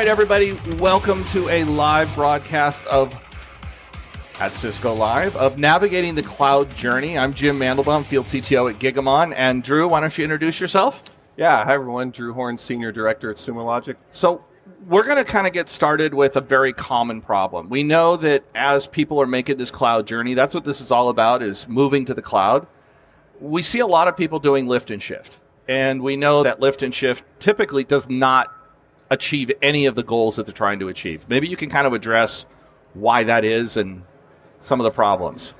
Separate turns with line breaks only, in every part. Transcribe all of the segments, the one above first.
right, everybody, welcome to a live broadcast of at Cisco Live of navigating the cloud journey. I'm Jim Mandelbaum, field CTO at Gigamon, and Drew, why don't you introduce yourself?
Yeah, hi everyone. Drew Horn, Senior Director at Sumo Logic.
So, we're going to kind of get started with a very common problem. We know that as people are making this cloud journey, that's what this is all about is moving to the cloud. We see a lot of people doing lift and shift. And we know that lift and shift typically does not achieve any of the goals that they're trying to achieve. Maybe you can kind of address why that is and some of the problems.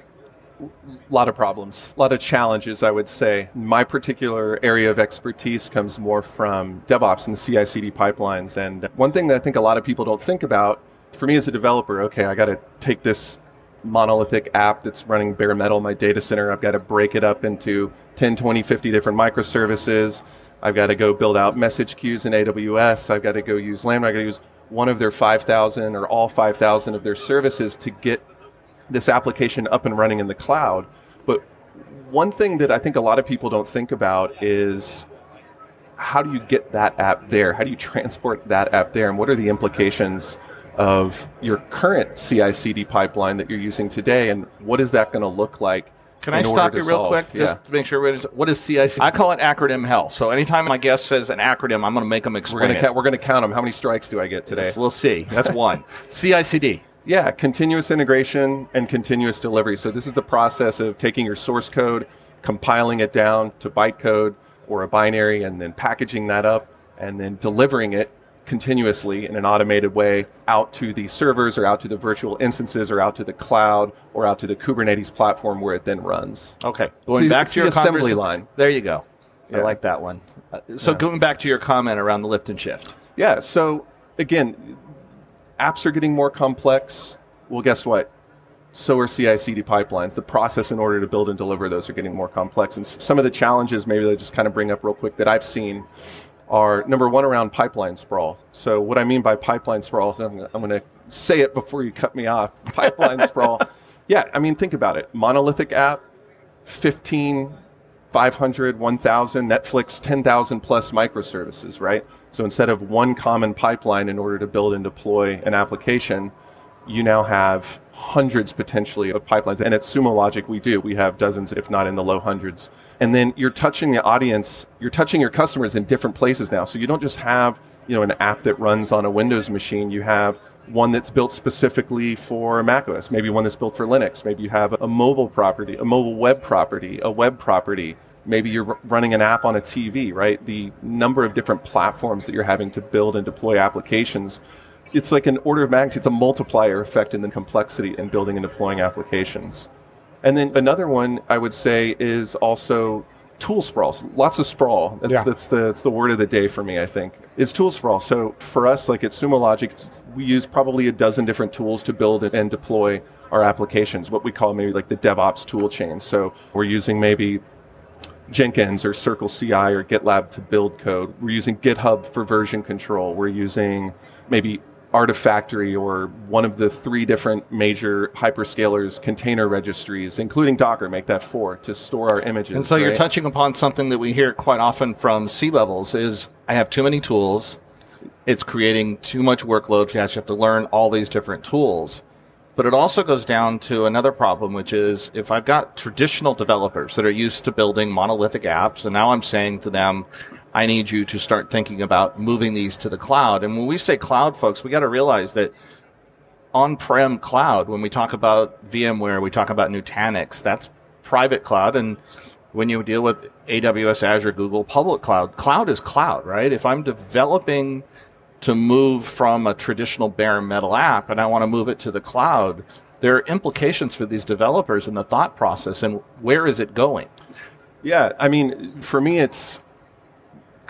A lot of problems, a lot of challenges, I would say. My particular area of expertise comes more from DevOps and the CI CD pipelines. And one thing that I think a lot of people don't think about for me as a developer, okay, I got to take this monolithic app that's running bare metal in my data center. I've got to break it up into 10, 20, 50 different microservices. I've got to go build out message queues in AWS. I've got to go use Lambda. I've got to use one of their 5,000 or all 5,000 of their services to get this application up and running in the cloud. But one thing that I think a lot of people don't think about is how do you get that app there? How do you transport that app there? And what are the implications of your current CI CD pipeline that you're using today? And what is that going to look like?
Can I stop you real
solve?
quick just
yeah.
to make sure what is CIC? I call it acronym hell. So anytime my guest says an acronym, I'm going to make them
We're
explain
going
it.
to we're going to count them. How many strikes do I get today?
We'll see. That's one. CICD.
Yeah, continuous integration and continuous delivery. So this is the process of taking your source code, compiling it down to bytecode or a binary, and then packaging that up and then delivering it continuously in an automated way out to the servers or out to the virtual instances or out to the cloud or out to the Kubernetes platform where it then runs.
Okay. Going back
it's
to your
assembly line.
There you go. I like that one. Uh, so
Yeah.
going back to your comment around the lift and shift.
Yeah, so again, apps are getting more complex. Well, guess what? So are CI CD pipelines. The process in order to build and deliver those are getting more complex. And s- some of the challenges, maybe I'll just kind of bring up real quick, that I've seen are number one around pipeline sprawl. So, what I mean by pipeline sprawl, I'm, I'm going to say it before you cut me off. Pipeline sprawl. Yeah, I mean, think about it. Monolithic app, 15, 500, 1,000, Netflix, 10,000 plus microservices, right? So instead of one common pipeline in order to build and deploy an application, you now have hundreds potentially of pipelines. And at Sumo Logic, we do. We have dozens, if not in the low hundreds. And then you're touching the audience, you're touching your customers in different places now. So you don't just have, you know, an app that runs on a Windows machine. You have one that's built specifically for macOS, maybe one that's built for Linux. Maybe you have a mobile property, a mobile web property, a web property. Maybe you're running an app on a TV, right? The number of different platforms that you're having to build and deploy applications it's like an order of magnitude, it's a multiplier effect in the complexity in building and deploying applications. And then another one I would say is also tool sprawl. Lots of sprawl. That's,
Yeah.
that's, the, that's the word of the day for me, I think. It's tool sprawl. So for us, like at Sumo Logic, we use probably a dozen different tools to build and deploy our applications, what we call maybe like the DevOps tool chain. So we're using maybe Jenkins or Circle CI or GitLab to build code. We're using GitHub for version control. We're using maybe Artifactory or one of the three different major hyperscalers container registries, including Docker, make that four, to store our images.
And so you're touching upon something that we hear quite often from C levels is I have too many tools. It's creating too much workload. You have to learn all these different tools. But it also goes down to another problem, which is if I've got traditional developers that are used to building monolithic apps, and now I'm saying to them, I need you to start thinking about moving these to the cloud. And when we say cloud, folks, we got to realize that on-prem cloud, when we talk about VMware, we talk about Nutanix, that's private cloud. And when you deal with AWS, Azure, Google, public cloud, cloud is cloud, right? If I'm developing to move from a traditional bare metal app and I want to move it to the cloud, there are implications for these developers in the thought process and where is it going?
Yeah, I mean, for me, it's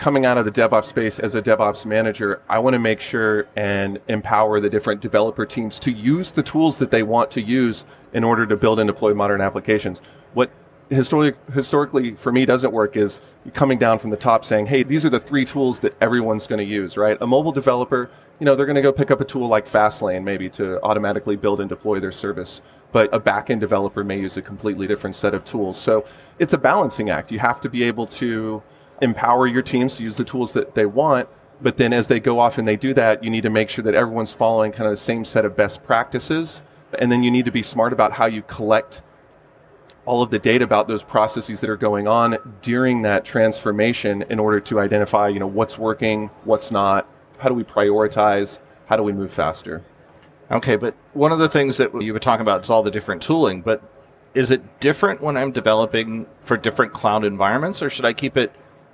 coming out of the DevOps space as a DevOps manager. I want to make sure and empower the different developer teams to use the tools that they want to use in order to build and deploy modern applications. What historically, historically for me doesn't work is coming down from the top saying, hey, these are the three tools that everyone's going to use, right? A mobile developer, you know, they're going to go pick up a tool like Fastlane maybe to automatically build and deploy their service. But a backend developer may use a completely different set of tools. So it's a balancing act. You have to be able to empower your teams to use the tools that they want, But then as they go off and they do that, you need to make sure that everyone's following kind of the same set of best practices. And then you need to be smart about how you collect all of the data about those processes that are going on during that transformation in order to identify, you know, what's working, what's not, how do we prioritize, how do we move faster.
Okay, but one of the things that you were talking about is all the different tooling, but is it different when I'm developing for different cloud environments or should I keep it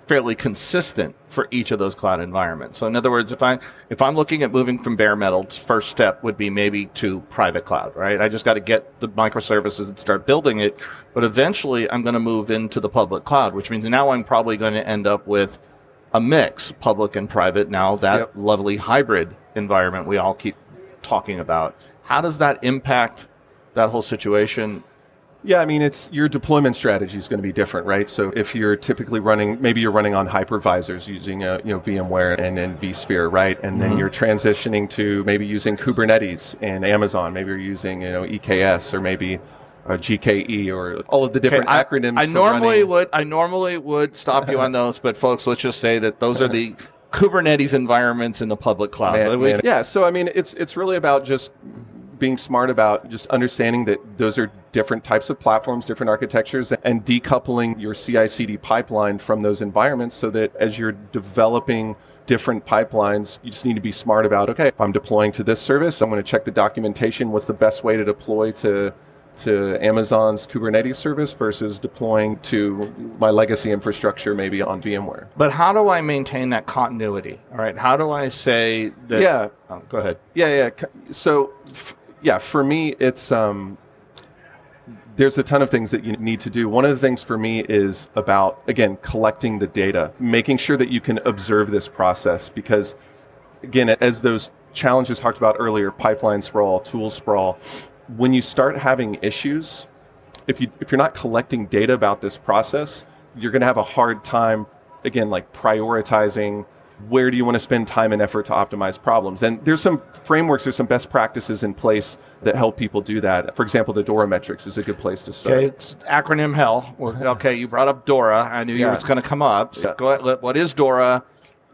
fairly consistent for each of those cloud environments. So in other words, if I if I'm looking at moving from bare metal, first step would be maybe to private cloud, right? I just got to get the microservices and start building it, but eventually I'm going to move into the public cloud, which means now I'm probably going to end up with a mix, public and private. Now that yep. lovely hybrid environment we all keep talking about. How does that impact that whole situation
yeah, I mean, it's your deployment strategy is going to be different, right? So if you're typically running, maybe you're running on hypervisors using, a, uh, you know, VMware and, and vSphere, right? And then mm-hmm. you're transitioning to maybe using Kubernetes and Amazon. Maybe you're using, you know, EKS or maybe uh, GKE or all of the different okay, acronyms.
I, I normally running. would, I normally would stop you on those, but folks, let's just say that those are the Kubernetes environments in the public cloud. Man,
man. Yeah, so I mean, it's it's really about just being smart about just understanding that those are different types of platforms, different architectures, and decoupling your CI CD pipeline from those environments so that as you're developing different pipelines, you just need to be smart about okay, if I'm deploying to this service, I'm going to check the documentation. What's the best way to deploy to to Amazon's Kubernetes service versus deploying to my legacy infrastructure, maybe on VMware.
But how do I maintain that continuity? All right, how do I say that?
Yeah,
oh, go ahead.
Yeah, yeah. So f- yeah, for me, it's um, there's a ton of things that you need to do. One of the things for me is about again collecting the data, making sure that you can observe this process because again, as those challenges talked about earlier, pipeline sprawl, tool sprawl, when you start having issues, if you if you're not collecting data about this process, you're going to have a hard time again like prioritizing where do you want to spend time and effort to optimize problems? And there's some frameworks, there's some best practices in place that help people do that. For example, the DORA metrics is a good place to start.
Okay, it's acronym hell. Okay, you brought up DORA. I knew yeah. you was going to come up. So yeah. go ahead. What is DORA?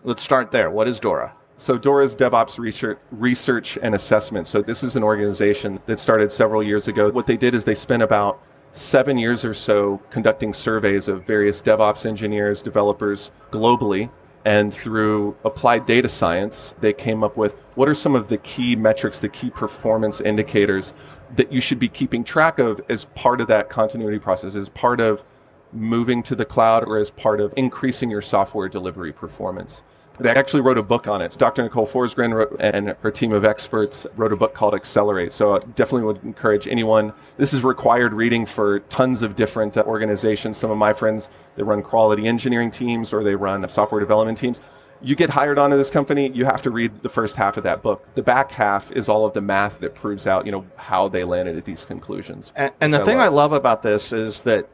Let's start there. What is DORA?
So DORA is DevOps research, research and assessment. So this is an organization that started several years ago. What they did is they spent about seven years or so conducting surveys of various DevOps engineers, developers globally and through applied data science, they came up with what are some of the key metrics, the key performance indicators that you should be keeping track of as part of that continuity process, as part of moving to the cloud or as part of increasing your software delivery performance. They actually wrote a book on it. Dr. Nicole Forsgren and her team of experts wrote a book called Accelerate. So I definitely would encourage anyone. This is required reading for tons of different uh, organizations. Some of my friends, they run quality engineering teams or they run software development teams. You get hired onto this company, you have to read the first half of that book. The back half is all of the math that proves out, you know, how they landed at these conclusions.
And, and the I thing love. I love about this is that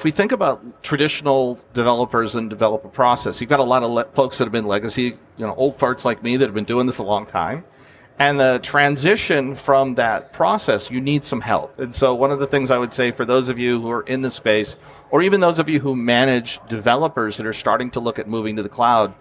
if we think about traditional developers and developer process, you've got a lot of le- folks that have been legacy, you know, old farts like me that have been doing this a long time. And the transition from that process, you need some help. And so one of the things I would say for those of you who are in the space, or even those of you who manage developers that are starting to look at moving to the cloud,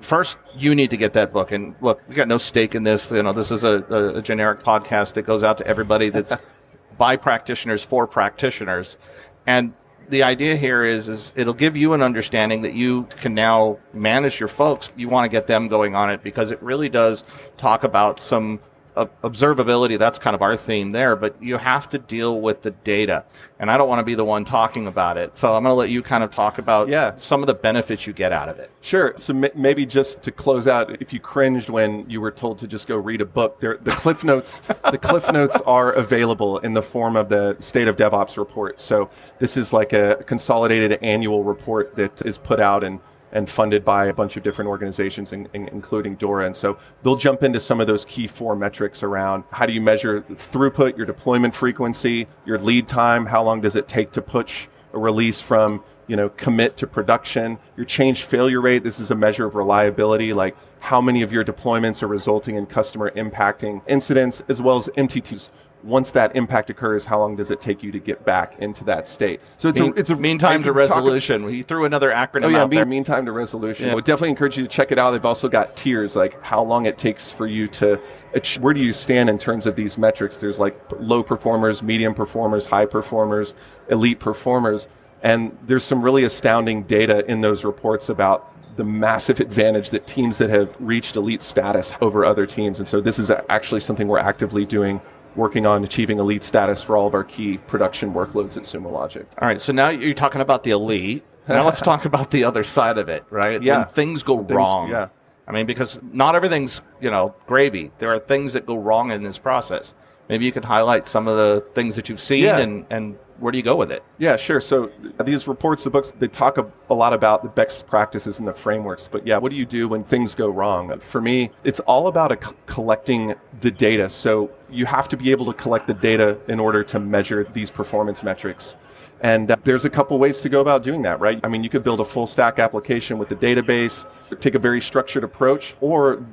first you need to get that book. And look, we got no stake in this. You know, this is a, a, a generic podcast that goes out to everybody that's by practitioners for practitioners. And the idea here is, is it'll give you an understanding that you can now manage your folks. You want to get them going on it because it really does talk about some observability, that's kind of our theme there, but you have to deal with the data. And I don't want to be the one talking about it. So I'm going to let you kind of talk about yeah. some of the benefits you get out of it.
Sure. So m- maybe just to close out, if you cringed when you were told to just go read a book, there, the cliff notes, the cliff notes are available in the form of the state of DevOps report. So this is like a consolidated annual report that is put out and and funded by a bunch of different organizations, in, in, including DORA. And so they'll jump into some of those key four metrics around how do you measure throughput, your deployment frequency, your lead time, how long does it take to push a release from you know commit to production, your change failure rate. This is a measure of reliability, like how many of your deployments are resulting in customer impacting incidents, as well as MTTs, once that impact occurs, how long does it take you to get back into that state? So it's
Mean,
a it's a
mean time to
talk-
resolution. He threw another acronym
Oh yeah,
out
mean,
there.
mean time to resolution.
Yeah.
I would definitely encourage you to check it out. They've also got tiers, like how long it takes for you to. ach- Where do you stand in terms of these metrics? There's like low performers, medium performers, high performers, elite performers, and there's some really astounding data in those reports about the massive advantage that teams that have reached elite status over other teams. And so this is actually something we're actively doing, working on achieving elite status for all of our key production workloads at Sumo Logic.
All right, so now you're talking about the elite. Now let's talk about the other side of it, right?
Yeah.
When things go wrong.
yeah.
I mean, because not everything's, you know, gravy. There are things that go wrong in this process. Maybe you could highlight some of the things that you've seen
Yeah.
and, and where do you go with it?
Yeah, sure. So these reports, the books, they talk a, a lot about the best practices and the frameworks. But yeah, what do you do when things go wrong? For me, it's all about collecting the data. So you have to be able to collect the data in order to measure these performance metrics. And uh, there's a couple ways to go about doing that, right? I mean, you could build a full stack application with the database, take a very structured approach, or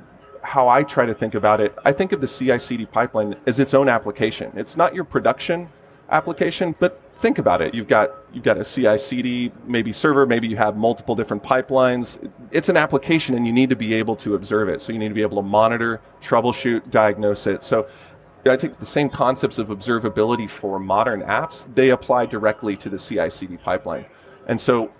how I try to think about it, I think of the CI CD pipeline as its own application. It's not your production application, but think about it. You've got you've got a CI CD, maybe server, maybe you have multiple different pipelines. It's an application and you need to be able to observe it. So you need to be able to monitor, troubleshoot, diagnose it. So I think the same concepts of observability for modern apps, they apply directly to the CI CD pipeline. And so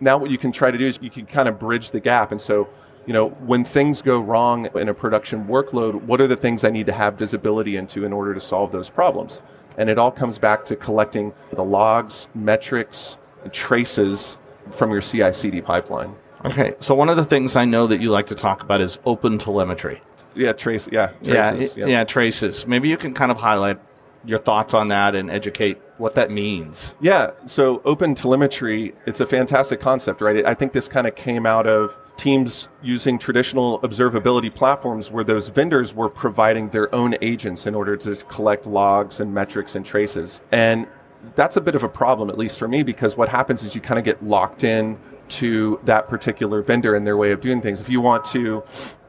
now what you can try to do is you can kind of bridge the gap. And so, you know, when things go wrong in a production workload, what are the things I need to have visibility into in order to solve those problems? And it all comes back to collecting the logs, metrics, and traces from your CI CD pipeline.
Okay, so one of the things I know that you like to talk about is open telemetry.
Yeah, trace, yeah,
Yeah,
traces.
yeah, traces. Maybe you can kind of highlight your thoughts on that and educate what that means.
Yeah, so open telemetry, it's a fantastic concept, right? I think this kind of came out of teams using traditional observability platforms where those vendors were providing their own agents in order to collect logs and metrics and traces. And that's a bit of a problem, at least for me, because what happens is you kind of get locked in to that particular vendor and their way of doing things. If you want to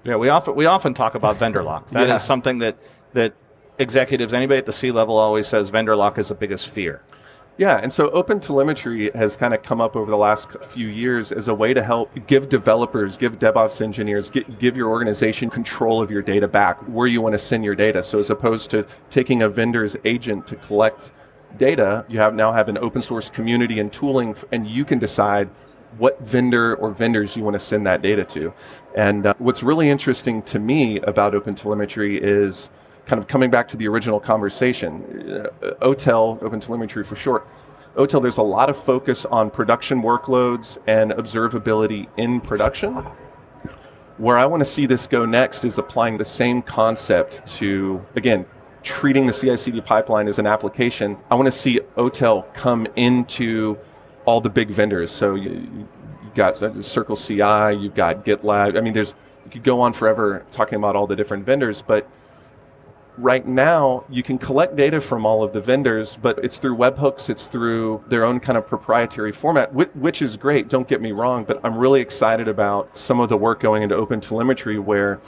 Yeah, we often we often talk about vendor lock. That is
Yeah.
something that that executives, anybody at the C level, always says vendor lock is the biggest fear.
Yeah, and so open telemetry has kind of come up over the last few years as a way to help give developers, give DevOps engineers, give, give your organization control of your data back, where you want to send your data. So as opposed to taking a vendor's agent to collect data, you have now have an open source community and tooling, and you can decide what vendor or vendors you want to send that data to. And uh, what's really interesting to me about open telemetry is kind of coming back to the original conversation, uh, OTEL, Open Telemetry for short. OTEL, there's a lot of focus on production workloads and observability in production. Where I want to see this go next is applying the same concept to, again, treating the CI CD pipeline as an application. I want to see OTEL come into all the big vendors. So you, you've got Circle CI, you've got GitLab. I mean, there's, you could go on forever talking about all the different vendors, but right now you can collect data from all of the vendors but it's through webhooks it's through their own kind of proprietary format which, which is great don't get me wrong but i'm really excited about some of the work going into open telemetry where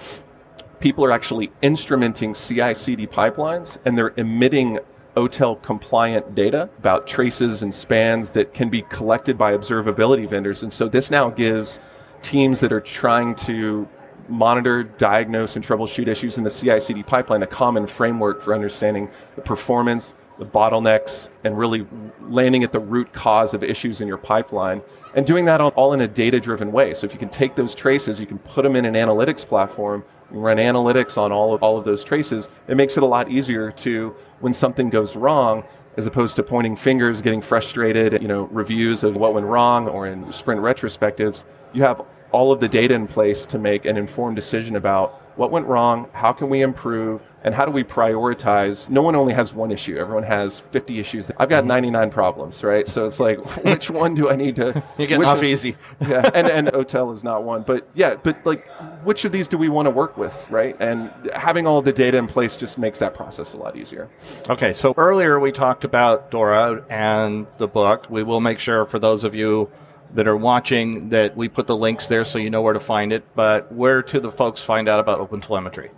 people are actually instrumenting ci cd pipelines and they're emitting OTEL compliant data about traces and spans that can be collected by observability vendors. And so this now gives teams that are trying to monitor, diagnose, and troubleshoot issues in the CI CD pipeline, a common framework for understanding the performance, the bottlenecks, and really landing at the root cause of issues in your pipeline. And doing that all- in a data driven way. So if you can take those traces, you can put them in an analytics platform, run analytics on all of, all of those traces, it makes it a lot easier to, when something goes wrong, as opposed to pointing fingers, getting frustrated, you know, reviews of what went wrong or in sprint retrospectives, you have all of the data in place to make an informed decision about what went wrong, how can we improve, and how do we prioritize? No one only has one issue. Everyone has 50 issues. I've got mm-hmm. 99 problems, right? So it's like, which one do I need to?
You're getting off
one-
easy.
yeah, and and Otel is not one, but yeah, but like, which of these do we want to work with, right? And having all the data in place just makes that process a lot easier.
Okay, so earlier we talked about Dora and the book. We will make sure for those of you that are watching that we put the links there so you know where to find it. But where do the folks find out about Open Telemetry?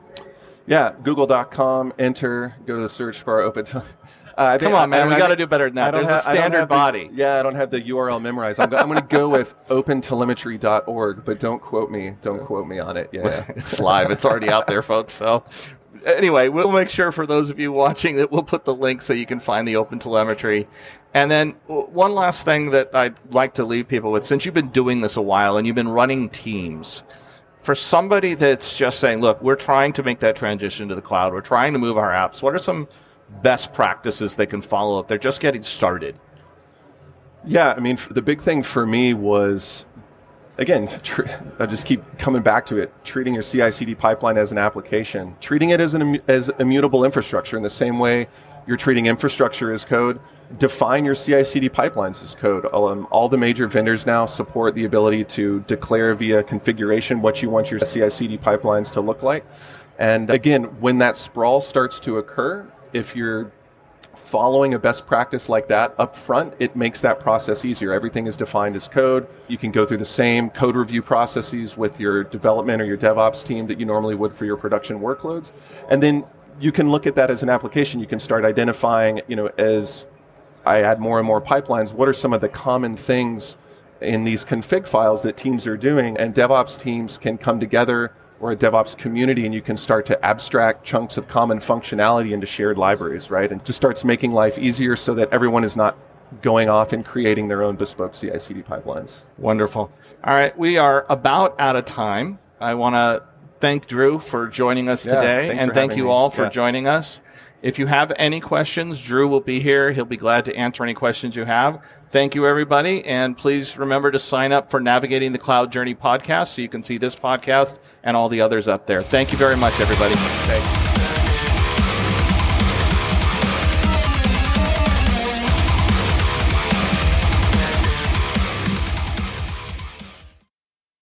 Yeah, google.com, enter, go to the search bar, open. To, uh,
Come on, man. we got to do better than that. There's a standard body.
The, yeah, I don't have the URL memorized. I'm, I'm going to go with opentelemetry.org, but don't quote me. Don't quote me on it. Yeah,
it's live. It's already out there, folks. So anyway, we'll make sure for those of you watching that we'll put the link so you can find the open telemetry. And then one last thing that I'd like to leave people with, since you've been doing this a while and you've been running teams, for somebody that's just saying, look, we're trying to make that transition to the cloud, we're trying to move our apps, what are some best practices they can follow if they're just getting started?
Yeah, I mean, the big thing for me was, again, tr- I just keep coming back to it, treating your CI CD pipeline as an application, treating it as an as immutable infrastructure in the same way you're treating infrastructure as code, define your CI CD pipelines as code. Um, all the major vendors now support the ability to declare via configuration what you want your CI CD pipelines to look like. And again, when that sprawl starts to occur, if you're following a best practice like that up front, it makes that process easier. Everything is defined as code. You can go through the same code review processes with your development or your DevOps team that you normally would for your production workloads. And then you can look at that as an application. You can start identifying, you know, as I add more and more pipelines, what are some of the common things in these config files that teams are doing? And DevOps teams can come together or a DevOps community and you can start to abstract chunks of common functionality into shared libraries, right? And just starts making life easier so that everyone is not going off and creating their own bespoke CI CD pipelines.
Wonderful. All right, we are about out of time. I want to thank Drew for joining us
yeah,
today, and thank you
me.
all for
yeah.
joining us. If you have any questions, Drew will be here. He'll be glad to answer any questions you have. Thank you, everybody. And please remember to sign up for Navigating the Cloud Journey podcast so you can see this podcast and all the others up there. Thank you very much, everybody.
Thanks.